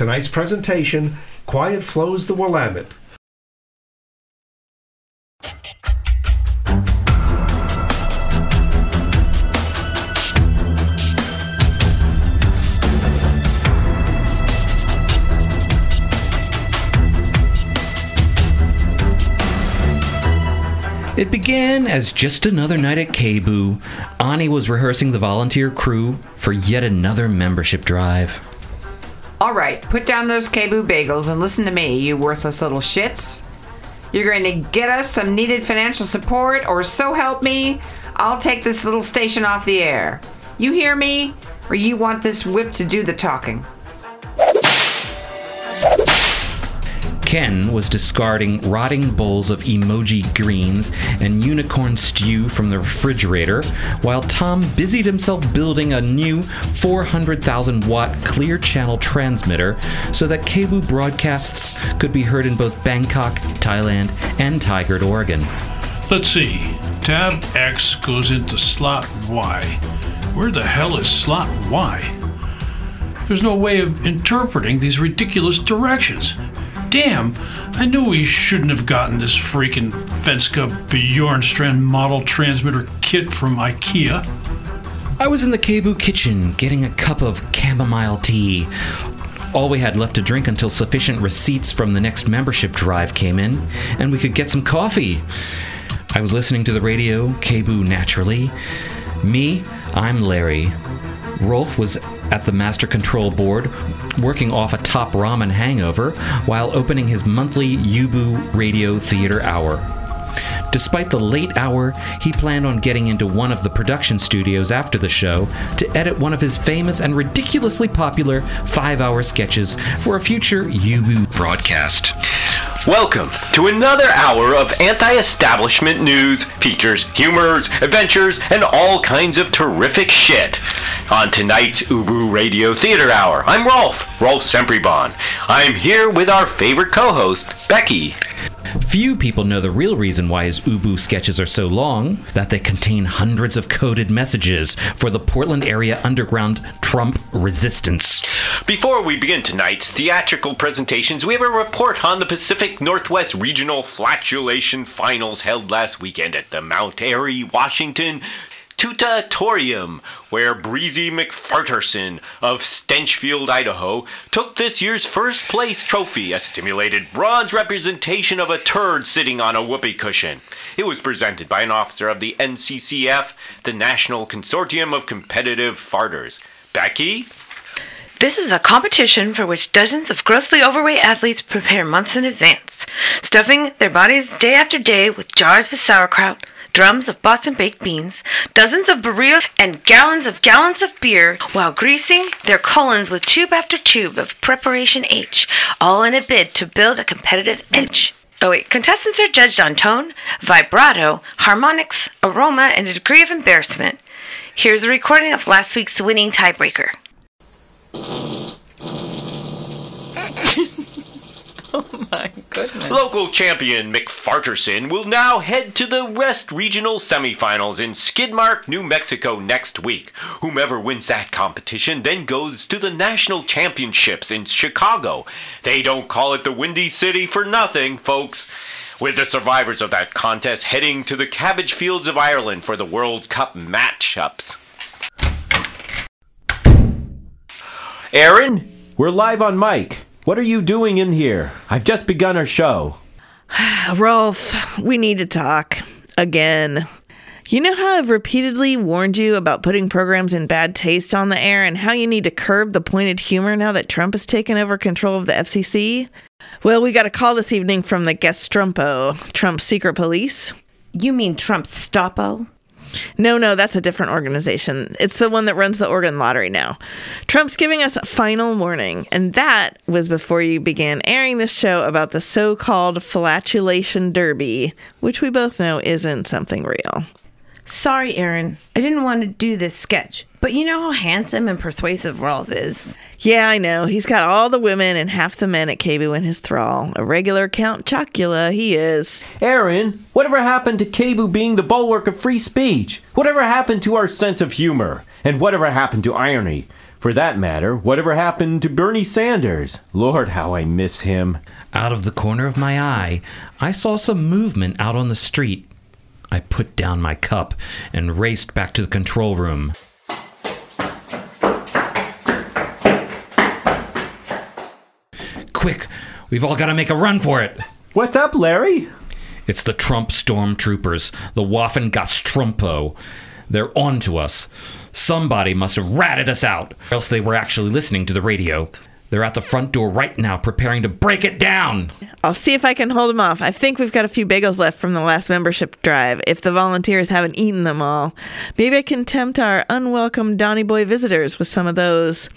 Tonight's presentation, Quiet Flows the Willamette. It began as just another night at KBOO. Ani was rehearsing the volunteer crew for yet another membership drive. All right, put down those KBOO bagels and listen to me, you worthless little shits. You're going to get us some needed financial support, or so help me, I'll take this little station off the air. You hear me? Or you want this whip to do the talking? Ken was discarding rotting bowls of emoji greens and unicorn stew from the refrigerator, while Tom busied himself building a new 400,000 watt clear channel transmitter so that KBOO broadcasts could be heard in both Bangkok, Thailand, and Tigard, Oregon. Let's see. Tab X goes into slot Y. Where the hell is slot Y? There's no way of interpreting these ridiculous directions. Damn, I knew we shouldn't have gotten this freaking Fenska Bjornstrand model transmitter kit from IKEA. I was in the KBOO kitchen getting a cup of chamomile tea. All we had left to drink until sufficient receipts from the next membership drive came in, and we could get some coffee. I was listening to the radio, KBOO naturally. Me, I'm Larry. Rolf was at the master control board, working off a top ramen hangover while opening his monthly Ubu Radio Theater Hour. Despite the late hour, he planned on getting into one of the production studios after the show to edit one of his famous and ridiculously popular five hour sketches for a future Ubu broadcast. Welcome to another hour of anti establishment news, features, humors, adventures, and all kinds of terrific shit. On tonight's Ubu Radio Theater Hour, I'm Rolf, Rolf Sempribon. I'm here with our favorite co host, Becky. Few people know the real reason why his Ubu sketches are so long that they contain hundreds of coded messages for the Portland area underground Trump resistance. Before we begin tonight's theatrical presentations, we have a report on the Pacific Northwest Regional Flatulation Finals held last weekend at the Mount Airy, Washington Tutatorium, where Breezy McFarterson of Stenchfield, Idaho, took this year's first place trophy, a stimulated bronze representation of a turd sitting on a whoopee cushion. It was presented by an officer of the NCCF, the National Consortium of Competitive Farters. Becky? This is a competition for which dozens of grossly overweight athletes prepare months in advance, stuffing their bodies day after day with jars of sauerkraut, drums of Boston baked beans, dozens of burritos, and gallons of gallons of beer, while greasing their colons with tube after tube of Preparation H, all in a bid to build a competitive edge. Oh wait, contestants are judged on tone, vibrato, harmonics, aroma, and a degree of embarrassment. Here's a recording of last week's winning tiebreaker. Oh my goodness. Local champion McFarterson will now head to the West Regional Semifinals in Skidmark, New Mexico next week. Whomever wins that competition then goes to the National Championships in Chicago. They don't call it the Windy City for nothing, folks. With the survivors of that contest heading to the cabbage fields of Ireland for the World Cup matchups. Aaron, we're live on mic. What are you doing in here? I've just begun our show. Rolf, we need to talk. Again. You know how I've repeatedly warned you about putting programs in bad taste on the air and how you need to curb the pointed humor now that Trump has taken over control of the FCC? Well, we got a call this evening from the Gestrumpo, Trump's secret police. You mean Trump's Stoppo? No, no, that's a different organization. It's the one that runs the Oregon lottery now. Trump's giving us a final warning, and that was before you began airing this show about the so called flatulation derby, which we both know isn't something real. Sorry, Aaron. I didn't want to do this sketch, but you know how handsome and persuasive Rolf is. Yeah, I know. He's got all the women and half the men at KBOO in his thrall. A regular Count Chocula, he is. Aaron, whatever happened to KBOO being the bulwark of free speech? Whatever happened to our sense of humor? And whatever happened to irony? For that matter, whatever happened to Bernie Sanders? Lord, how I miss him. Out of the corner of my eye, I saw some movement out on the street. I put down my cup and raced back to the control room. Quick, we've all got to make a run for it. What's up, Larry? It's the Trump stormtroopers, the Waffen Gastrumpo. They're on to us. Somebody must have ratted us out, or else they were actually listening to the radio. They're at the front door right now, preparing to break it down. I'll see if I can hold them off. I think we've got a few bagels left from the last membership drive, if the volunteers haven't eaten them all. Maybe I can tempt our unwelcome Donny Boy visitors with some of those.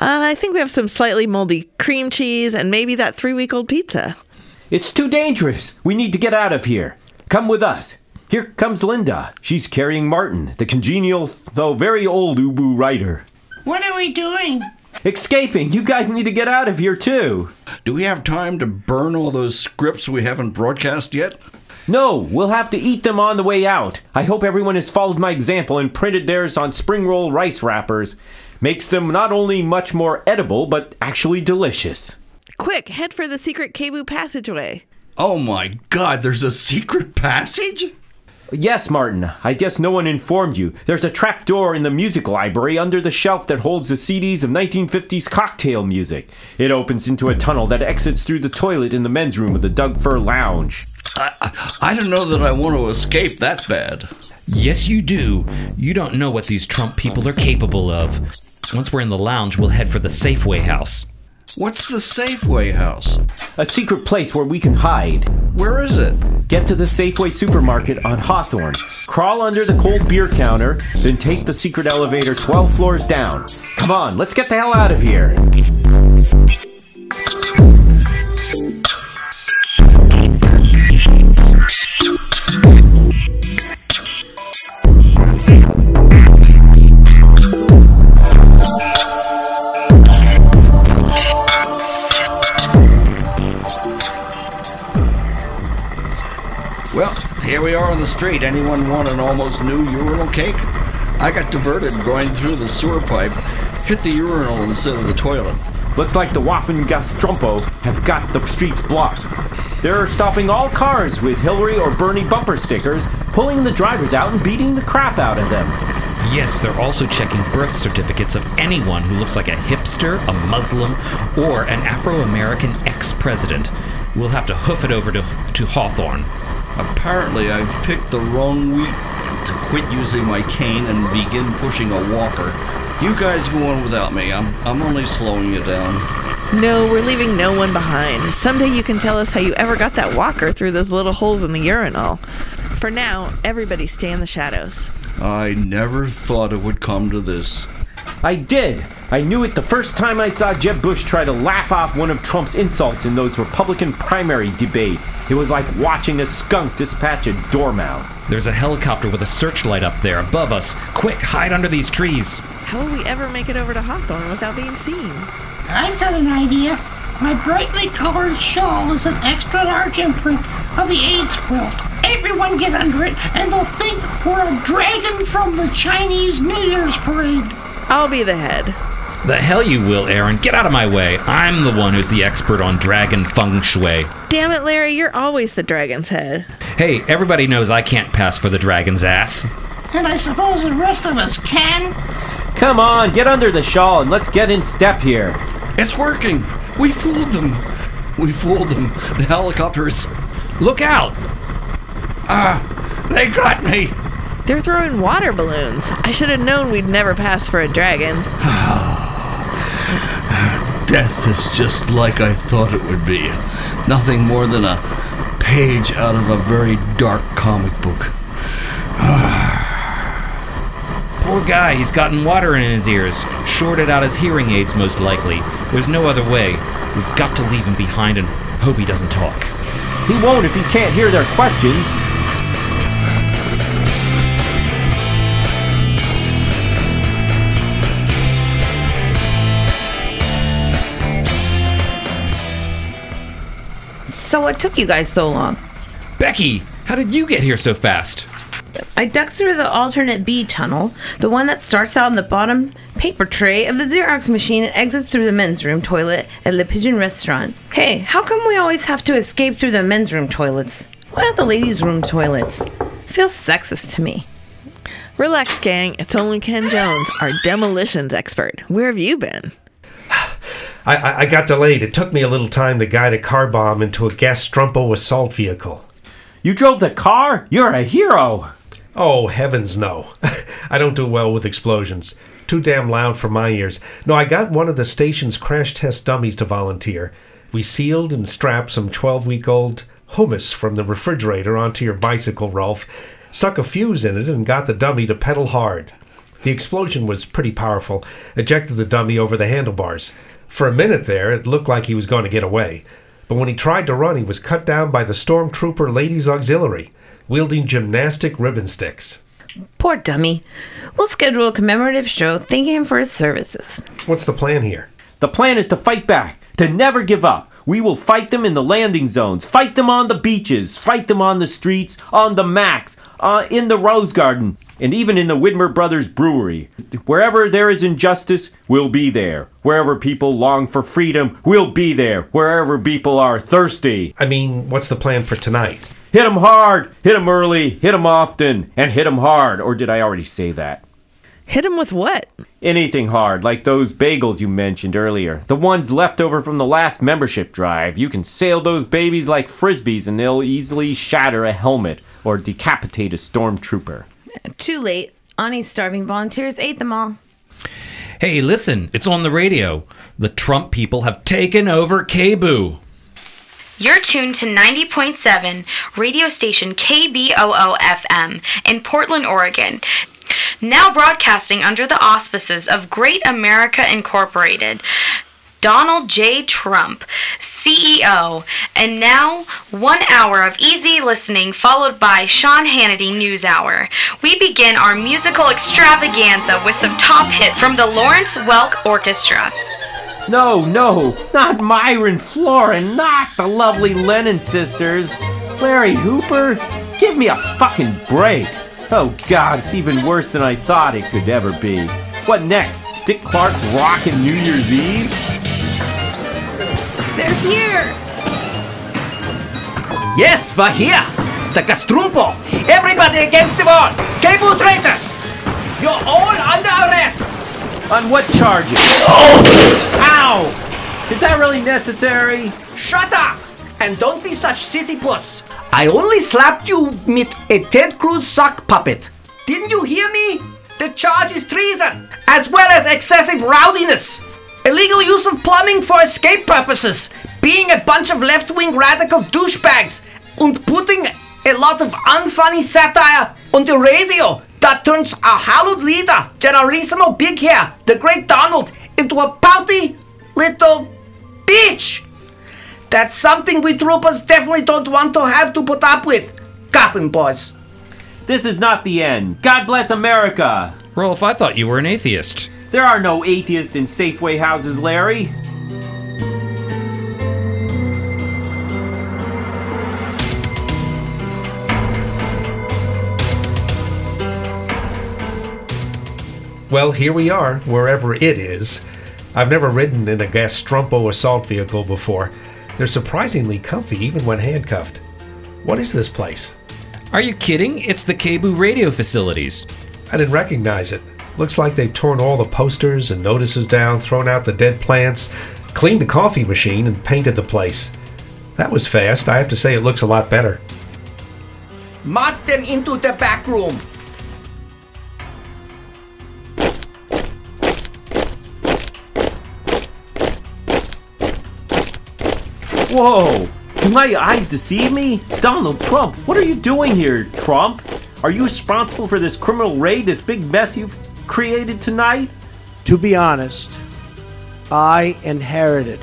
Uh, I think we have some slightly moldy cream cheese and maybe that three week old pizza. It's too dangerous. We need to get out of here. Come with us. Here comes Linda. She's carrying Martin, the congenial, though very old Ubu writer. What are we doing? Escaping. You guys need to get out of here, too. Do we have time to burn all those scripts we haven't broadcast yet? No, we'll have to eat them on the way out. I hope everyone has followed my example and printed theirs on spring roll rice wrappers. Makes them not only much more edible, but actually delicious. Quick, head for the secret KBOO passageway. Oh my god, there's a secret passage? Yes, Martin. I guess no one informed you. There's a trap door in the music library under the shelf that holds the CDs of 1950s cocktail music. It opens into a tunnel that exits through the toilet in the men's room of the Doug Fir Lounge. I, I don't know that I want to escape that bad. Yes, you do. You don't know what these Trump people are capable of. Once we're in the lounge, we'll head for the Safeway house. What's the Safeway house? A secret place where we can hide. Where is it? Get to the Safeway supermarket on Hawthorne. Crawl under the cold beer counter, then take the secret elevator 12 floors down. Come on, let's get the hell out of here. The street. Anyone want an almost new urinal cake? I got diverted going through the sewer pipe, hit the urinal instead of the toilet. Looks like the Waffen Gastrumpo have got the streets blocked. They're stopping all cars with Hillary or Bernie bumper stickers, pulling the drivers out and beating the crap out of them. Yes, they're also checking birth certificates of anyone who looks like a hipster, a Muslim, or an Afro American ex president. We'll have to hoof it over to, to Hawthorne. Apparently, I've picked the wrong week to quit using my cane and begin pushing a walker. You guys go on without me. I'm, I'm only slowing you down. No, we're leaving no one behind. Someday you can tell us how you ever got that walker through those little holes in the urinal. For now, everybody stay in the shadows. I never thought it would come to this. I did. I knew it the first time I saw Jeb Bush try to laugh off one of Trump's insults in those Republican primary debates. It was like watching a skunk dispatch a dormouse. There's a helicopter with a searchlight up there above us. Quick, hide under these trees. How will we ever make it over to Hawthorne without being seen? I've got an idea. My brightly colored shawl is an extra large imprint of the AIDS quilt. Everyone get under it, and they'll think we're a dragon from the Chinese New Year's parade. I'll be the head. The hell you will, Aaron. Get out of my way. I'm the one who's the expert on dragon feng shui. Damn it, Larry, you're always the dragon's head. Hey, everybody knows I can't pass for the dragon's ass. And I suppose the rest of us can. Come on, get under the shawl and let's get in step here. It's working. We fooled them. We fooled them. The helicopters. Look out! Ah, they got me. They're throwing water balloons. I should have known we'd never pass for a dragon. Death is just like I thought it would be. Nothing more than a page out of a very dark comic book. Poor guy, he's gotten water in his ears. Shorted out his hearing aids, most likely. There's no other way. We've got to leave him behind and hope he doesn't talk. He won't if he can't hear their questions. So what took you guys so long? Becky, how did you get here so fast? I ducked through the alternate B tunnel, the one that starts out in the bottom paper tray of the Xerox machine and exits through the men's room toilet at Le Pigeon Restaurant. Hey, how come we always have to escape through the men's room toilets? Why not the ladies' room toilets? Feels sexist to me. Relax, gang. It's only Ken Jones, our demolitions expert. Where have you been? I, I, I got delayed. It took me a little time to guide a car bomb into a gas Gastrumpo assault vehicle. You drove the car? You're a hero. Oh, heavens no. I don't do well with explosions. Too damn loud for my ears. No, I got one of the station's crash test dummies to volunteer. We sealed and strapped some 12 week old hummus from the refrigerator onto your bicycle, Rolf, stuck a fuse in it, and got the dummy to pedal hard. The explosion was pretty powerful, ejected the dummy over the handlebars. For a minute there, it looked like he was going to get away. But when he tried to run, he was cut down by the stormtrooper Ladies Auxiliary, wielding gymnastic ribbon sticks. Poor dummy. We'll schedule a commemorative show thanking him for his services. What's the plan here? The plan is to fight back, to never give up. We will fight them in the landing zones, fight them on the beaches, fight them on the streets, on the Max, uh, in the Rose Garden, and even in the Widmer Brothers Brewery. Wherever there is injustice, we'll be there. Wherever people long for freedom, we'll be there. Wherever people are thirsty. I mean, what's the plan for tonight? Hit 'em hard, hit 'em early, hit 'em often, and hit 'em hard. Or did I already say that? Hit him with what? Anything hard, like those bagels you mentioned earlier. The ones left over from the last membership drive. You can sail those babies like frisbees and they'll easily shatter a helmet or decapitate a stormtrooper. Too late. Ani's starving volunteers ate them all. Hey, listen, it's on the radio. The Trump people have taken over KBOO. You're tuned to 90.7 radio station KBOO FM in Portland, Oregon. Now broadcasting under the auspices of Great America Incorporated. Donald J. Trump, CEO, and now one hour of easy listening followed by Sean Hannity News Hour. We begin our musical extravaganza with some top hit from the Lawrence Welk Orchestra. No, no, not Myron Floren, not the lovely Lennon sisters. Larry Hooper, give me a fucking break. Oh god, it's even worse than I thought it could ever be. What next? Dick Clark's Rockin' New Year's Eve? They're here! Yes, we're here! The Gastrumpo! Everybody against the wall! Cable traitors! You're all under arrest! On what charges? Oh! Ow! Is that really necessary? Shut up! And don't be such sissy puss! I only slapped you with a Ted Cruz sock puppet. Didn't you hear me? The charge is treason, as well as excessive rowdiness, illegal use of plumbing for escape purposes, being a bunch of left wing radical douchebags, and putting a lot of unfunny satire on the radio that turns our hallowed leader, Generalissimo Big Hair, the great Donald, into a pouty little bitch. That's something we troopers definitely don't want to have to put up with. Coffin boys. This is not the end. God bless America. Rolf, I thought you were an atheist. There are no atheists in Safeway houses, Larry. Well, here we are, wherever it is. I've never ridden in a Gastrumpo assault vehicle before. They're surprisingly comfy even when handcuffed. What is this place? Are you kidding? It's the KBOO radio facilities. I didn't recognize it. Looks like they've torn all the posters and notices down, thrown out the dead plants, cleaned the coffee machine, and painted the place. That was fast. I have to say it looks a lot better. March them into the back room. Whoa! Do my eyes deceive me? Donald Trump, what are you doing here, Trump? Are you responsible for this criminal raid, this big mess you've created tonight? To be honest, I inherited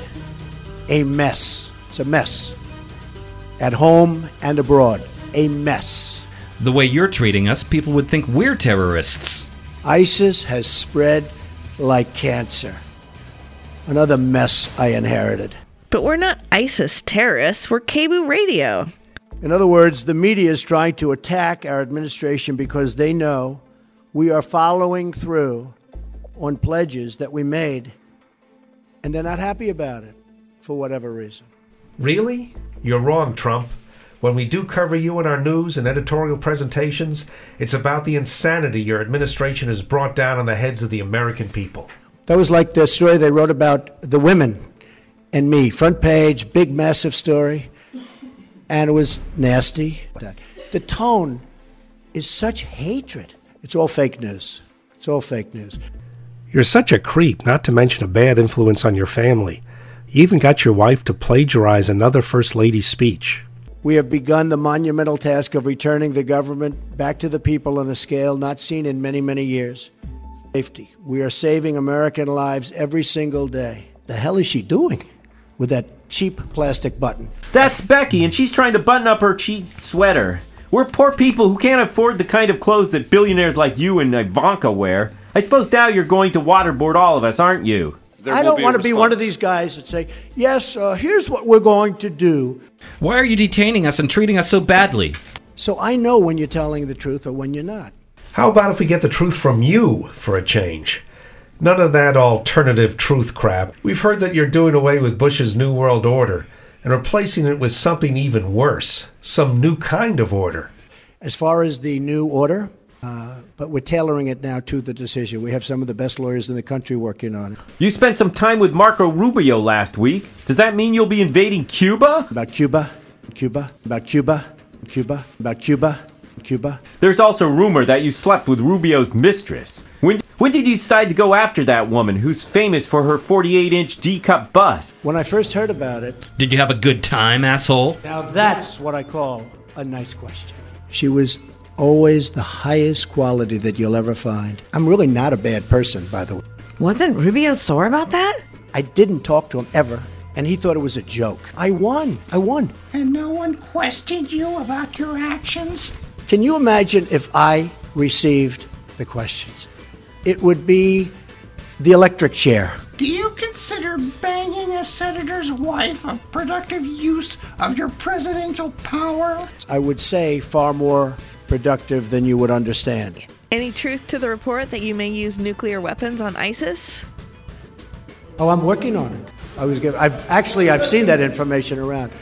a mess. It's a mess. At home and abroad. A mess. The way you're treating us, people would think we're terrorists. ISIS has spread like cancer. Another mess I inherited. But we're not ISIS terrorists, we're KBOO radio. In other words, the media is trying to attack our administration because they know we are following through on pledges that we made, and they're not happy about it for whatever reason. Really? You're wrong, Trump. When we do cover you in our news and editorial presentations, it's about the insanity your administration has brought down on the heads of the American people. That was like the story they wrote about the women and me. Front page, big, massive story. And it was nasty. The tone is such hatred. It's all fake news. It's all fake news. You're such a creep, not to mention a bad influence on your family. You even got your wife to plagiarize another First Lady's speech. We have begun the monumental task of returning the government back to the people on a scale not seen in many, many years. Safety. We are saving American lives every single day. The hell is she doing with that cheap plastic button? That's Becky, and she's trying to button up her cheap sweater. We're poor people who can't afford the kind of clothes that billionaires like you and Ivanka wear. I suppose now you're going to waterboard all of us, aren't you? I don't want to be one of these guys that say, yes, uh, here's what we're going to do. Why are you detaining us and treating us so badly? So I know when you're telling the truth or when you're not. How about if we get the truth from you for a change? None of that alternative truth crap. We've heard that you're doing away with Bush's New World Order and replacing it with something even worse some new kind of order. As far as the new order, uh, but we're tailoring it now to the decision. We have some of the best lawyers in the country working on it. You spent some time with Marco Rubio last week. Does that mean you'll be invading Cuba? About Cuba, Cuba, about Cuba, Cuba, about Cuba, Cuba. There's also rumor that you slept with Rubio's mistress. When, when did you decide to go after that woman who's famous for her 48 inch D cup bust? When I first heard about it. Did you have a good time, asshole? Now that's what I call a nice question. She was always the highest quality that you'll ever find. I'm really not a bad person, by the way. Wasn't Rubio sore about that? I didn't talk to him ever, and he thought it was a joke. I won. I won. And no one questioned you about your actions? Can you imagine if I received the questions? It would be the electric chair. Do you consider banging a senator's wife a productive use of your presidential power? I would say far more productive than you would understand. Any truth to the report that you may use nuclear weapons on ISIS? Oh, I'm working on it. I was given, I've actually I've seen that information around.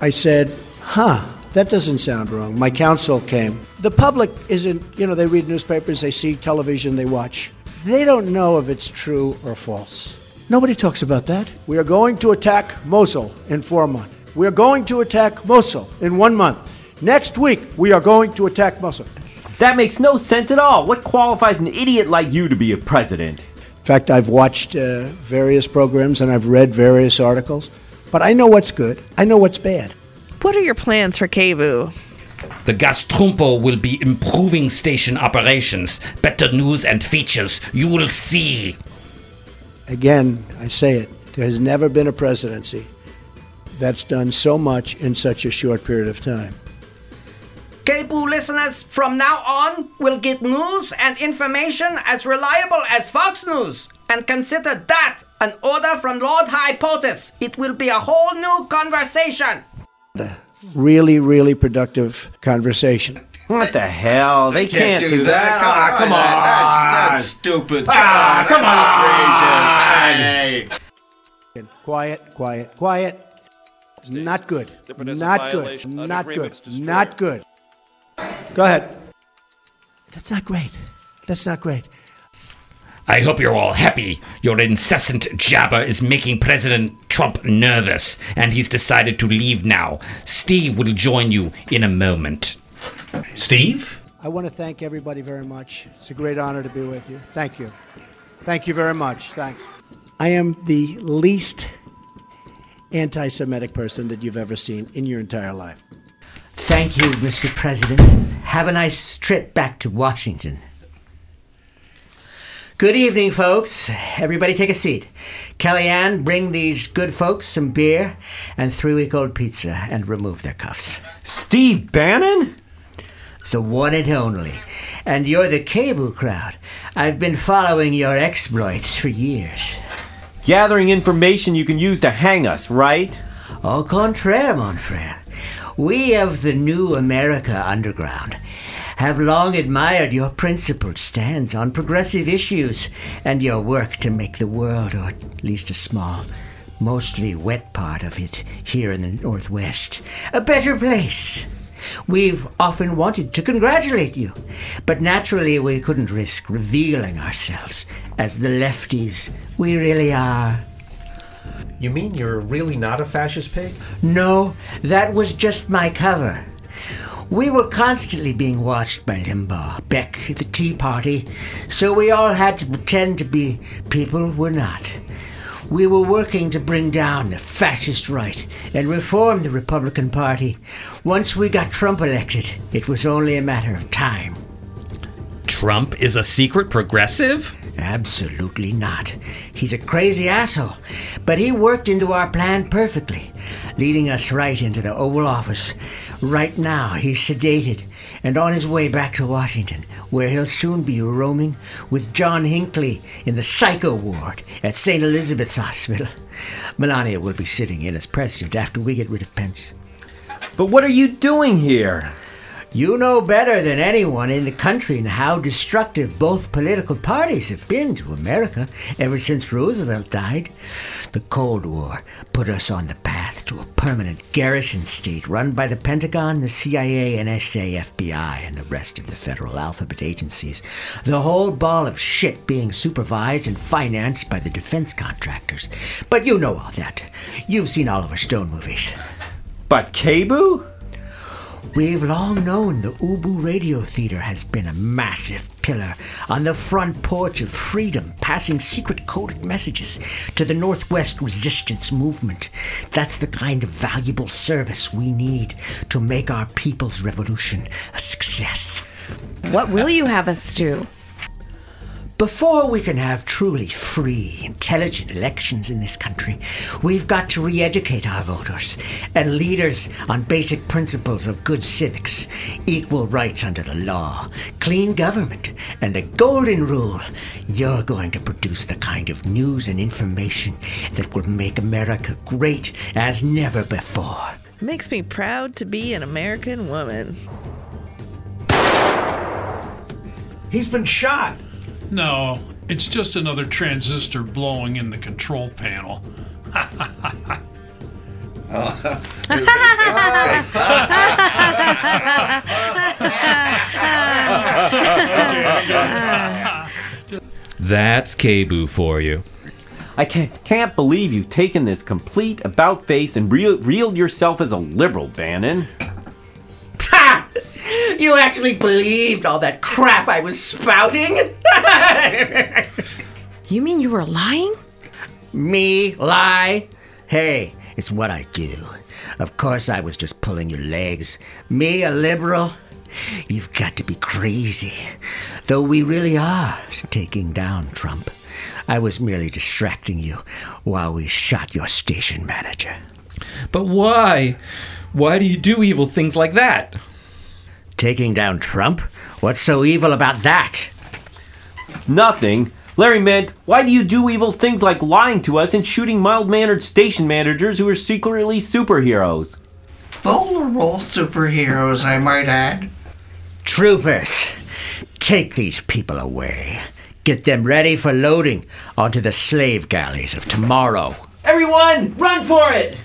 I said, "Huh, that doesn't sound wrong." My counsel came. The public isn't, you know, they read newspapers, they see television, they watch. They don't know if it's true or false. Nobody talks about that. We are going to attack Mosul in 4 months. We are going to attack Mosul in 1 month. Next week, we are going to attack Mosul. That makes no sense at all. What qualifies an idiot like you to be a president? In fact, I've watched uh, various programs and I've read various articles, but I know what's good. I know what's bad. What are your plans for KBOO? The Gastrumpo will be improving station operations. Better news and features. You will see. Again, I say it. There has never been a presidency that's done so much in such a short period of time. KBOO listeners from now on will get news and information as reliable as Fox News. And consider that an order from Lord High POTUS. It will be a whole new conversation. Really, really productive conversation. What the hell? They, can't, do that. Ah, come on. That's, that's stupid. Ah, come That's outrageous. Hey. Quiet, quiet, quiet. Not good. Not good. Not good. Not good. Go ahead. That's not great. That's not great. I hope you're all happy. Your incessant jabber is making President Trump nervous, and he's decided to leave now. Steve will join you in a moment. Steve? I want to thank everybody very much. It's a great honor to be with you. Thank you. Thank you very much. Thanks. I am the least anti Semitic person that you've ever seen in your entire life. Thank you, Mr. President. Have a nice trip back to Washington. Good evening, folks. Everybody take a seat. Kellyanne, bring these good folks some beer and three week old pizza and remove their cuffs. Steve Bannon? The one and only. And you're the cable crowd. I've been following your exploits for years. Gathering information you can use to hang us, right? Au contraire, mon frere. We of the new America underground have long admired your principled stance on progressive issues and your work to make the world, or at least a small, mostly wet part of it here in the Northwest, a better place. We've often wanted to congratulate you, but naturally we couldn't risk revealing ourselves as the lefties we really are. You mean you're really not a fascist pig? No, that was just my cover. We were constantly being watched by Limbaugh, Beck, the Tea Party, so we all had to pretend to be people we're not. We were working to bring down the fascist right and reform the Republican Party. Once we got Trump elected, it was only a matter of time. Trump is a secret progressive? Absolutely not. He's a crazy asshole. But he worked into our plan perfectly, leading us right into the Oval Office. Right now, he's sedated and on his way back to Washington, where he'll soon be roaming with John Hinckley in the psycho ward at St. Elizabeth's Hospital. Melania will be sitting in as president after we get rid of Pence. But what are you doing here? You know better than anyone in the country how destructive both political parties have been to America ever since Roosevelt died. The Cold War put us on the path to a permanent garrison state run by the Pentagon, the CIA, NSA, FBI, and the rest of the federal alphabet agencies. The whole ball of shit being supervised and financed by the defense contractors. But you know all that. You've seen Oliver Stone movies. But KBOO? We've long known the Ubu Radio Theater has been a massive pillar on the front porch of freedom, passing secret coded messages to the Northwest resistance movement. That's the kind of valuable service we need to make our people's revolution a success. What will you have us do? Before we can have truly free, intelligent elections in this country, we've got to re educate our voters and leaders on basic principles of good civics, equal rights under the law, clean government, and the golden rule. You're going to produce the kind of news and information that will make America great as never before. Makes me proud to be an American woman. He's been shot. No, it's just another transistor blowing in the control panel. That's KBOO for you. I can't, can't believe you've taken this complete about face and reel, reeled yourself as a liberal, Bannon. Ha! You actually believed all that crap I was spouting? You mean you were lying? Me lie? Hey, it's what I do. Of course, I was just pulling your legs. Me, a liberal? You've got to be crazy. Though we really are taking down Trump. I was merely distracting you while we shot your station manager. But why? Why do you do evil things like that? Taking down Trump? What's so evil about that? Nothing. Larry meant, why do you do evil things like lying to us and shooting mild mannered station managers who are secretly superheroes? Vulnerable superheroes, I might add. Troopers, take these people away. Get them ready for loading onto the slave galleys of tomorrow. Everyone, run for it!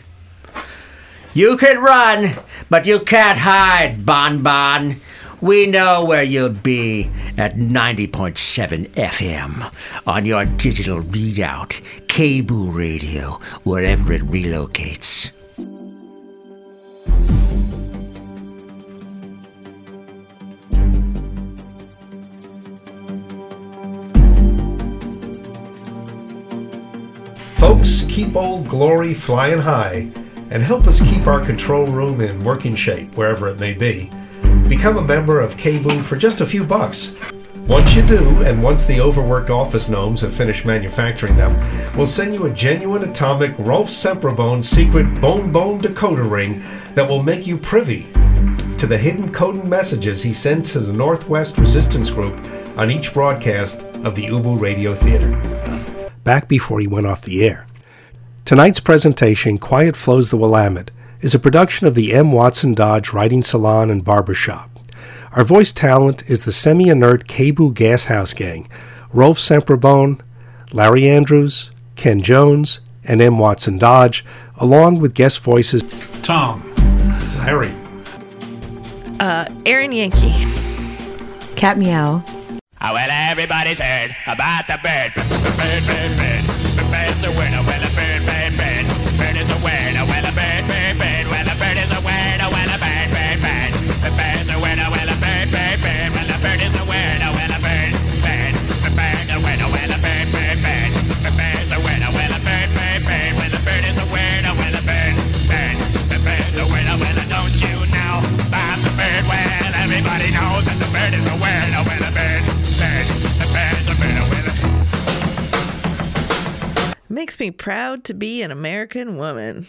You can run, but you can't hide, Bon Bon. We know where you'll be at 90.7 FM on your digital readout, KBOO Radio, wherever it relocates. Folks, keep old glory flying high and help us keep our control room in working shape, wherever it may be. Become a member of KBOO for just a few bucks. Once you do, and once the overworked office gnomes have finished manufacturing them, we'll send you a genuine atomic Rolf Semperbone secret bone bone decoder ring that will make you privy to the hidden coding messages he sent to the Northwest Resistance Group on each broadcast of the Ubu Radio Theater. Back before he went off the air. Tonight's presentation, Quiet Flows the Willamette, is a production of the M. Watson Dodge Writing Salon and Barbershop. Our voice talent is the semi inert KBOO Gas House Gang Rolf Semperbone, Larry Andrews, Ken Jones, and M. Watson Dodge, along with guest voices Tom, Larry, Uh, Aaron Yankee. Cat meow. Oh, well, everybody's heard about the bird. Bird, bird, bird. The bird's a winner. Well, a bird, bird, bird. Is a. Well, a bird, bird, bird. Well, a bird is a winner. Well, a bird, bird, bird. Bird's a winner. Well, a bird, bird, bird. Well, a bird is a. Well, a a. Well, a bird, bird, bird. Bird's a winner. Well, a bird, bird, bird. Well, the bird is a winner. Well, a bird, bird. The bird's a winner. Well, don't you know about the bird? Well, everybody knows that the bird is a. Well, a Makes me proud to be an American woman.